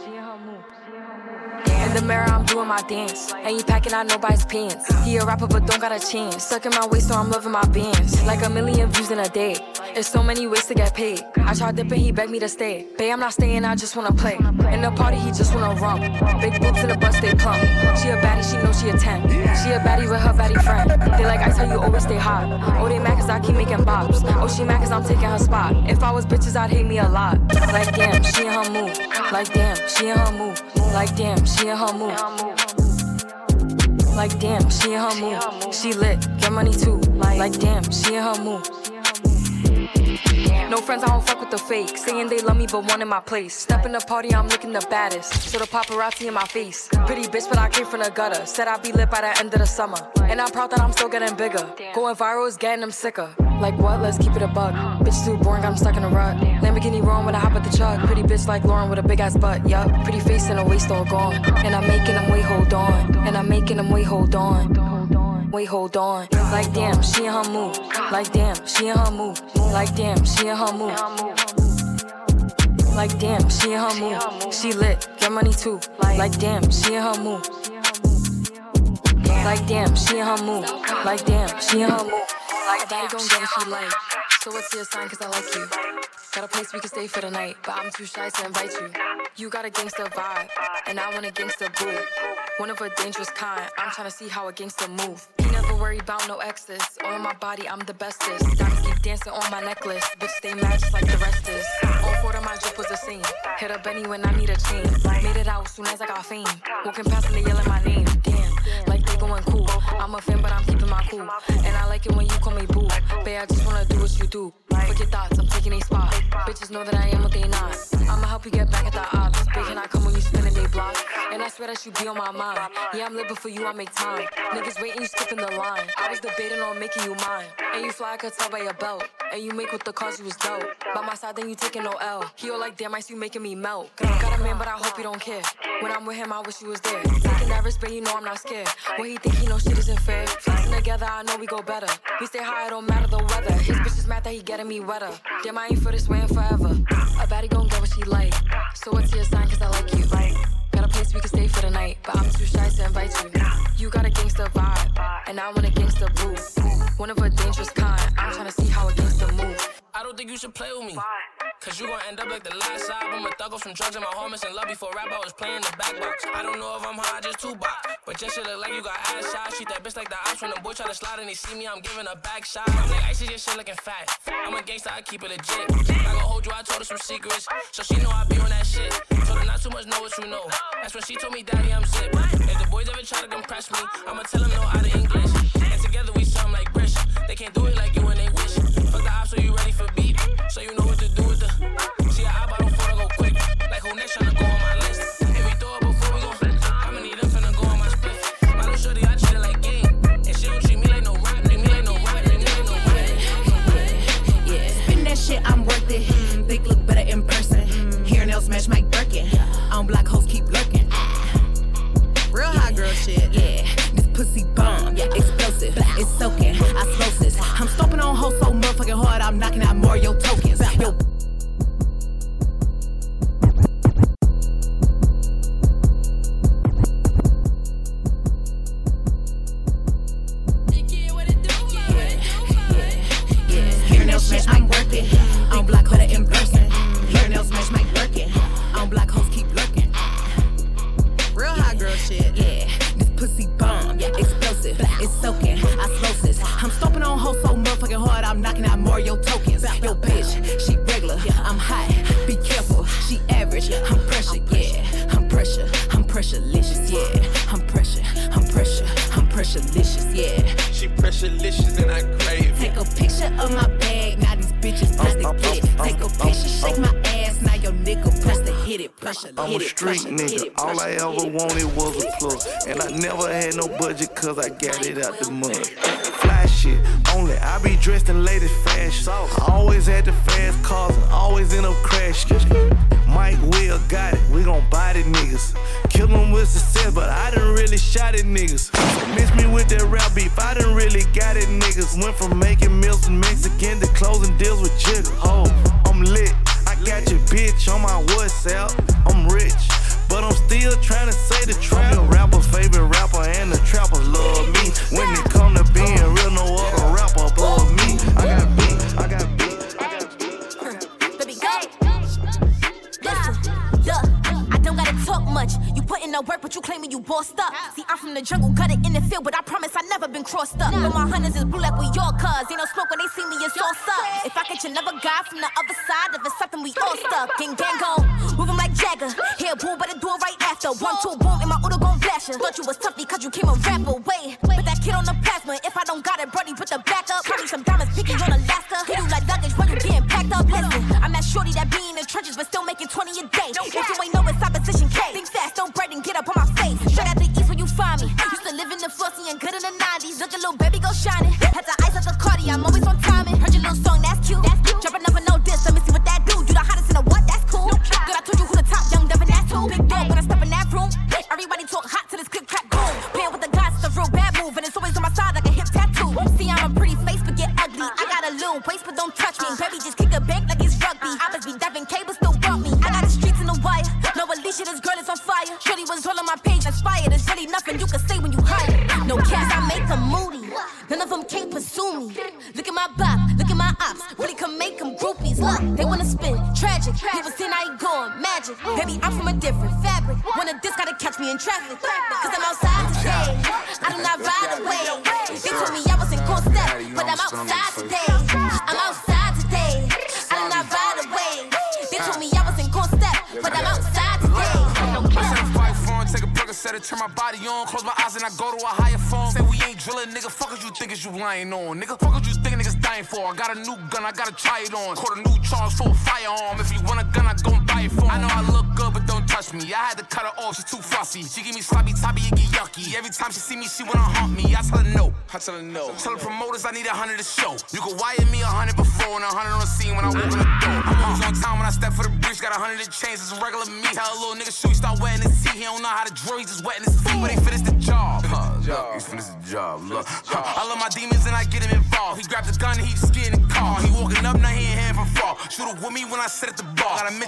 In the mirror, I'm doing my dance. Ain't packing out nobody's pants. He a rapper, but don't got a chance. Stuck in my waist, so I'm loving my bands. Like a million views in a day. There's so many ways to get paid. I tried dipping, he begged me to stay. Babe, I'm not staying, I just wanna play. In the party, he just wanna rump. Big boobs in the bus, they plump. She a baddie, she know she a 10. She a baddie with her baddie friend. They like, I tell you, always stay hot. Oh, they mad cause I keep making bops. Oh, she mad cause I'm taking her spot. If I was bitches, I'd hate me a lot. Like, damn, she in her move. Like, damn, she in her move. Like, damn, she in her move. Like, damn, she in her move. She lit, get money too. Like, damn, she in her move. No friends, I don't fuck with the fake. Saying they love me, but one in my place. Step in the party, I'm looking the baddest. So the paparazzi in my face. Pretty bitch, but I came from the gutter. Said I'd be lit by the end of the summer. And I'm proud that I'm still getting bigger. Going viral is getting them sicker. Like what? Let's keep it a bug. Bitch too boring, I'm stuck in a rut. Lamborghini wrong when I hop at the truck. Pretty bitch like Lauren with a big ass butt. Yup. Pretty face and a waist all gone. And I'm making them wait, hold on. And I'm making them wait, hold on. Wait, hold on. Like damn, she in her move. Like damn, she in her move. Like damn, she in her move. Like damn, she in her move. She lit, get money too. Like damn, she in her move. Like damn, she in her move. Like damn, she in her move. Like daddy gon' get what she like. So what's your sign? Cause I like you. Got a place we can stay for the night, but I'm too shy to invite you. You got a gangster vibe, and I want a gangster boo. One of a dangerous kind. I'm tryna see how a gangster move. He never worry about no exes. All on my body, I'm the bestest. Diamonds keep dancing on my necklace. Bitch, stay mad just like the rest is. All four of my drip was the same. Hit up Benny when I need a chain. Made it out soon as I got fame. Walking past and they yelling my name. Going cool. I'm a fan, but I'm keeping my cool. And I like it when you call me boo. Babe, I just wanna do what you do. Fuck your thoughts, I'm taking a spot. Bitches know that I am what they not. I'ma help you get back at the odds. Big and I come when you spinning they block. And I swear that you be on my mind. Yeah, I'm living for you, I make time. Niggas waiting, you skipping the line. I was debating on making you mine. And you fly, I could tell by your belt. And you make with the cause you was dope. By my side, then you taking no L. He all like, damn, I see you making me melt. Got a man, but I hope you don't care. When I'm with him, I wish you was there. Taking that risk, but you know I'm not scared. When he think he know shit isn't fair. Flexing together, I know we go better. We stay high, it don't matter the weather. His bitch is mad that he getting me wetter. Damn, I ain't for this way forever. A baddie gon' get what she like. So what's your sign? Cause I like you. Got a place we can stay for the night, but I'm too shy to invite you. You got a gangster vibe, and I want a gangster boo. One of a dangerous kind. I'm tryna see how a gangster move. I don't think you should play with me. Cause you gon' end up like the last album. A thug off from drugs and my homies in love before rap. I was playing the back box. I don't know if I'm high, just two box. But just shit look like you got ass shots. Treat that bitch like the ops when the boy try to slide and they see me. I'm giving a back shot. I'm like, ice is your shit looking fat. I'm a gangster, I keep it legit. I gon' hold you, I told her some secrets. So she know I be on that shit. Told her not too much, know what you know. That's when she told me, Daddy, I'm zip. If the boys ever try to compress me, I'ma tell them no out of English. Got the guy from the other side, if it's something we all stuck. in. gang go, moving like Jagger. Here, boo, better do it right after. One, two, boom, and my Udo gon' flash. Thought you was tough because you came a rapper. I gotta try it on. Caught a new charge for a firearm. If you want a gun, I gon' buy it for 'em. I know I look good, but don't touch me. I had to cut her off, she's too fussy. She give me sloppy toppy, it get yucky. Every time she see me, she wanna hump me. I tell her no. I tell her no. Tell the promoters I need a hundred to show. You can wire me a hundred before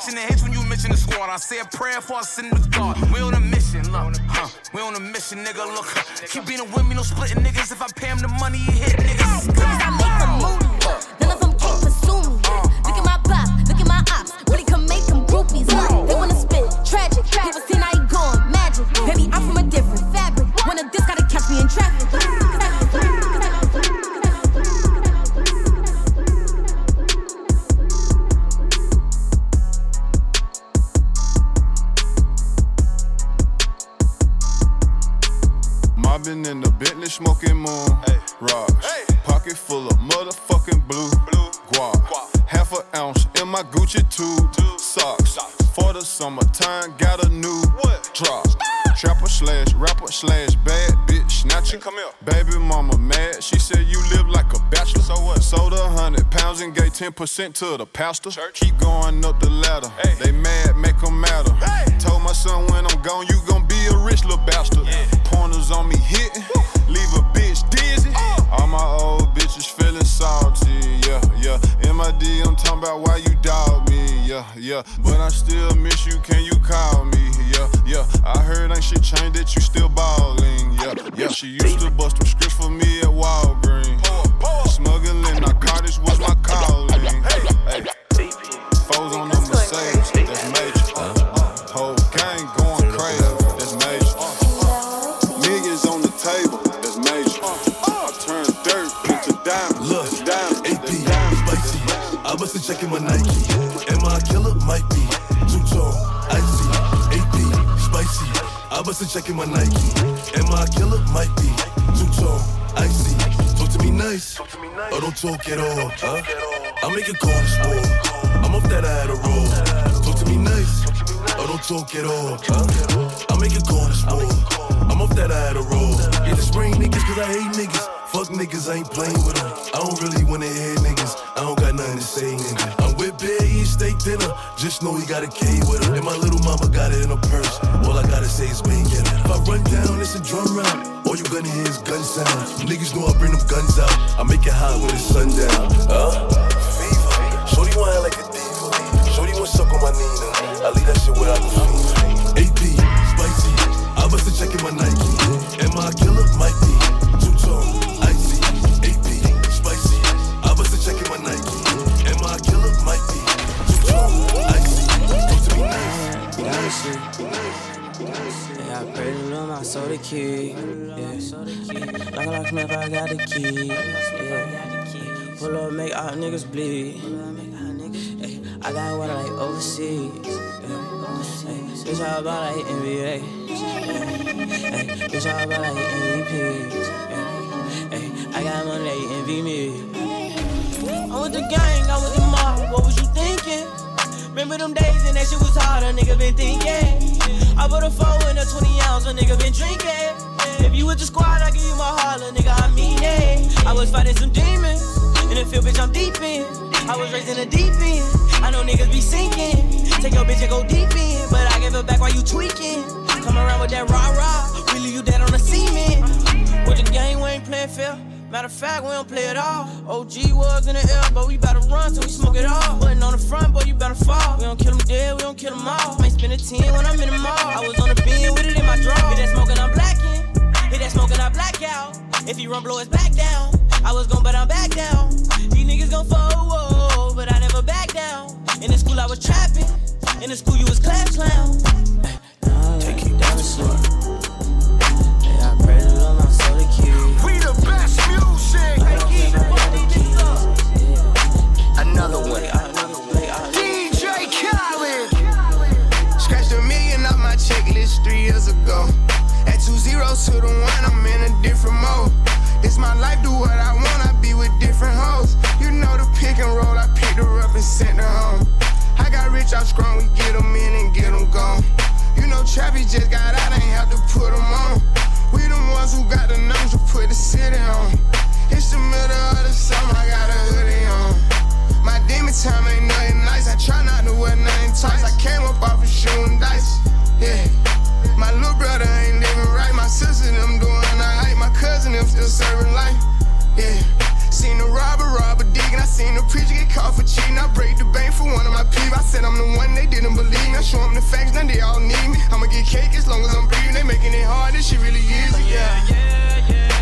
mention the hits when you mention the squad. I say a prayer before I send the God. We on a mission, look, huh? We on a mission, nigga. Look, keep being with me, no splitting niggas. If I pay him the money, he hit Mobbing in the Bentley, smoking moon. Rocks. Pocket full of motherfucking blue. blue. Guap. Half an ounce in my Gucci tube. Socks. For the summertime, got a new what? drop. Trapper slash rapper slash bad bitch snatcher. Come here. Baby mama mad. She said you live like a bachelor. So what? Sold a hundred pounds and gave 10% to the pastor. Keep going up the ladder. Hey. They mad, make them matter. Told my son when I'm gone, you gon' be a rich little bastard. Pointers on me hitting, leave a bitch dizzy. All my old bitches feeling salty, yeah, yeah. MID, I'm talking about why you dog me, yeah, yeah. But I still miss you, can you call me, yeah, yeah. I heard ain't shit changed that you still ballin', yeah, yeah. She used to bust them scripts for me at Walgreens. Smuggling narcotics was my calling, hey, hey. Checking my Nike. Am I a killer? Might be. Two tone, icy. AP, spicy. I must have checking my Nike. Am I a killer? Might be. Two tone, icy. Talk to me nice. Or don't talk at all. Huh? I make a call to sport. I'm off that I had a roll. Talk to me nice. Or don't talk at all. Huh? I make a call to sport. I'm off that I had a roll. Yeah, the spring niggas, cause I hate niggas. Fuck niggas, I ain't playing with them. I don't really wanna hear niggas. I don't got nothing to say, nigga. I'm with Bear eating steak dinner. Just know he got a K with her. And my little mama got it in her purse. All I gotta say is bang it. If I run down, it's a drum round. All you gonna hear is gun sounds. Niggas know I bring them guns out. I make it hot when it's sundown. Huh? Fever. Shorty wanna like a diva. Shorty wanna suck on my Nina. I leave that shit without the fever. AP, spicy. I must have checking my Nike. Am I a killer? Might be. I pray to Lord, my soul the key. Yeah. Like a locksmith, I got the key. Yeah. Pull up, make all niggas bleed. Ay, I got water like overseas. Ay, Bitch, all about like NBA. Ay, Bitch, all about like. Yeah. Ay, I got money, they envy me. I'm with the gang, I'm with the mob. What was you thinking? Remember them days and that shit was hard, a nigga been thinking. I put a four in a 20 ounce, a nigga been drinking. If you with the squad, I give you my a nigga, I mean it. I was fighting some demons. In the field, bitch, I'm deep in. I was raised in the deep end. I know niggas be sinking. Take your bitch and go deep in. But I give it back while you tweaking. Come around with that rah rah. We leave you dead on the cement. With the game, we ain't playing fair. Matter of fact, we don't play at all. OG was in the air, but we better run till we smoke it all. Button on the front, boy, you better fall. We don't kill them dead, we don't kill them all. Might spend a 10 when I'm in the mall. I was on the beam with it in my draw. Hit that smoking, I'm blacking. Hit that smoking, I black out. If he run, blow his back down. I was gone, but I'm back down. These niggas gon' fall, but I never back down. In the school, I was trapping. In the school, you was class clown. Take you down the slow. Yeah, I pray music. Another one. DJ Khaled. Scratched a million off my checklist three years ago. At two zeros to the one, I'm in a different mode. It's my life, do what I want, I be with different hoes. You know the pick and roll, I picked her up and sent her home. I got rich off strong, we get them in and get them gone. You know Trappy just got out, ain't have to put them on. We the ones who got the numbers to put the city on. It's the middle of the summer, I got a hoodie on. My demon time ain't nothing nice. I try not to wear nothing tight. I came up off of shooting dice. Yeah. My little brother ain't living right. My sister them doing alright. My cousin them still serving life. Yeah. Seen the robber, rob robber digging. I seen the preacher get caught for cheating. I break the bank for one of my people. I said I'm the one they didn't believe me. I show them the facts, now they all need me. I'ma get cake as long as I'm breathing. They making it hard, this shit really easy. Yeah. I'ma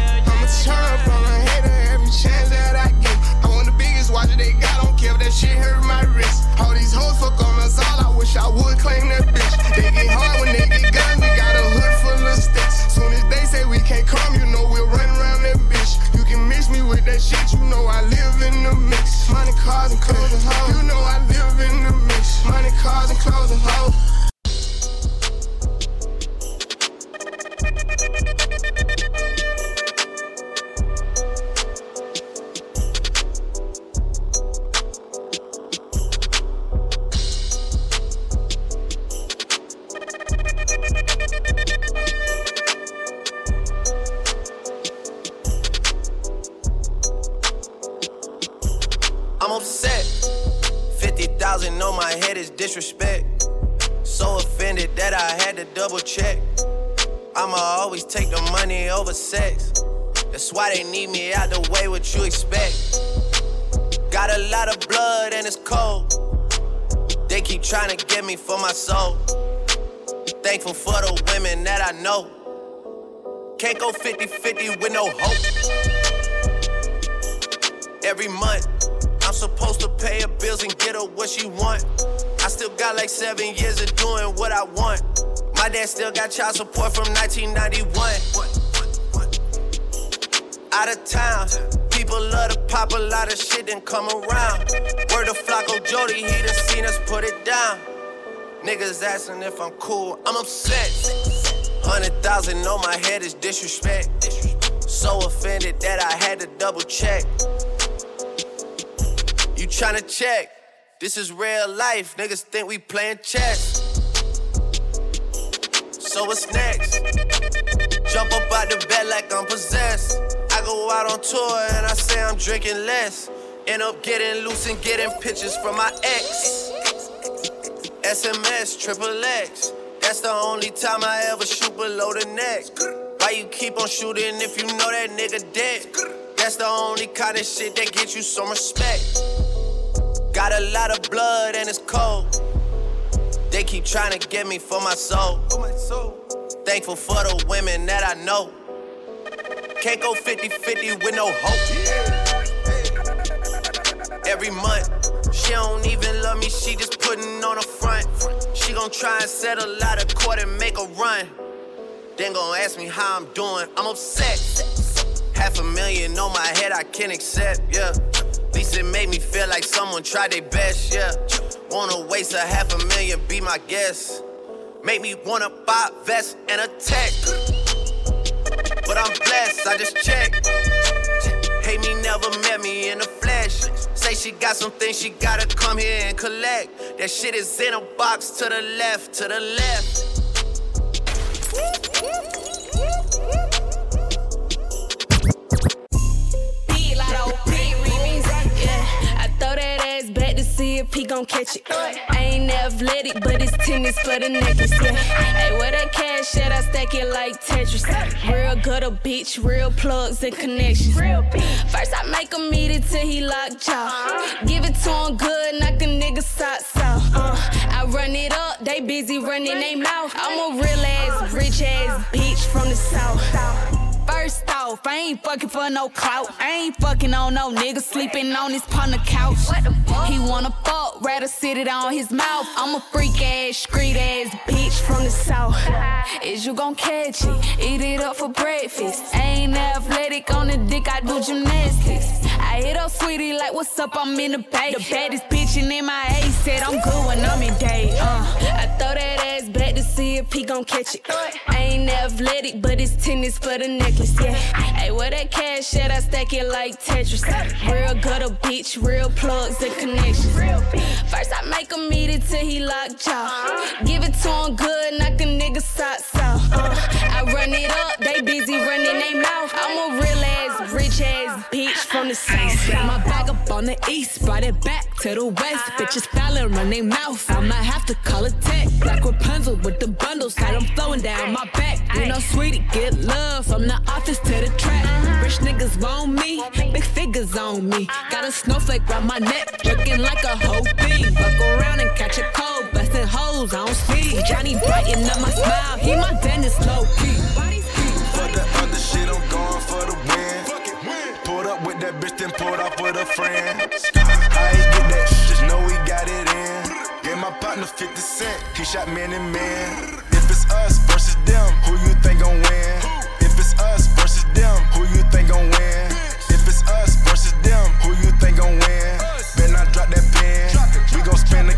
turn on a hater every chance that I get. I want the biggest watch they got. Don't care if that shit hurt my wrist. All these hoes fuck on us all. I wish I would claim that bitch. They get hard when they get guns. We got a hood full of sticks. Soon as they say we can't come, you know we'll run around that bitch. You can mix me with that shit. You know I live in the mix. Money, cars, and clothes and hoes. You know I live in the mix. Money, cars, and clothes and hoes. Over sex. That's why they need me out the way, what you expect. Got a lot of blood and it's cold. They keep trying to get me for my soul. Thankful for the women that I know. Can't go 50 50 with no hope. Every month, I'm supposed to pay her bills and get her what she want. I still got like seven years of doing what I want. My dad still got child support from 1991. Out of town, people love to pop a lot of shit and come around. Word of Flacco Jody, he done seen us put it down. Niggas asking if I'm cool, I'm upset. Hundred thousand on my head is disrespect. So offended that I had to double check. You tryna check? This is real life. Niggas think we playing chess. So what's next? Jump up out the bed like I'm possessed. Go out on tour and I say I'm drinking less. End up getting loose and getting pictures from my ex. SMS, triple X. That's the only time I ever shoot below the neck. Why you keep on shooting if you know that nigga dead? That's the only kind of shit that gets you some respect. Got a lot of blood and it's cold. They keep trying to get me for my soul. Thankful for the women that I know. Can't go 50 50 with no hope. Every month, she don't even love me, she just putting on a front. She gon' try and settle out of court and make a run. Then gon' ask me how I'm doing, I'm upset. Half a million on my head, I can't accept, yeah. At least it made me feel like someone tried their best, yeah. Wanna waste a half a million, be my guest. Make me wanna buy vest and a tech. But I'm blessed, I just checked. Hate me, never met me in the flesh. Say say she got some things she gotta come here and collect. That shit is in a box to the left, to the left. If he gon' catch it. I ain't athletic, but it's tennis for the necklace. Yeah. Hey, where that cash at? I stack it like Tetris. Real gutter bitch, real plugs and connections. First I make him eat it till he lock jaw. Give it to him good, knock a nigga socks off. Uh, I run it up, they busy running they mouth. I'm a real ass, rich ass bitch from the south. First off, I ain't fucking for no clout. I ain't fucking on no nigga sleeping on his partner couch. He wanna fuck, rather sit it on his mouth. I'm a freak ass, street ass bitch from the south. Is you gon' catch it? Eat it up for breakfast. I ain't athletic on the dick, I do gymnastics. I hit up sweetie like, what's up? I'm in the bay. The baddest bitch in my MIA said I'm good when I'm in day. Uh, I throw that ass back to see if he gon' catch it. I ain't athletic, but it's tennis for the necklace. Yeah. Hey, where that cash at? I stack it like Tetris. Real gutter bitch, real plugs and connections. First I make him eat it till he lock jaw. Give it to him good, knock a nigga socks off. Uh, I run it up, they busy running they mouth. I'm a real ass, rich ass bitch from the south. Spread my bag up on the east, brought it back to the west. Bitches styling, run they mouth. I might have to call it tech. Black Rapunzel with the bundles, got them flowing down my back. You know, sweetie, get love from the office to the track. Rich niggas want me, big figures on me. Got a snowflake round my neck, looking like a whole bee. Fuck around and catch a cold, busting hoes on speed. Johnny brighten up my smile, he my dentist low key. The other shit, I'm going for the win that bitch, then pulled off with a friend. I ain't get that, just know we got it in. Gave my partner 50 cent, he shot man and man. If it's us versus them, who you think gon' win? If it's us versus them, who you think gon' win? If it's us versus them, who you think gon' win? Then I drop that pen, we gon' spend the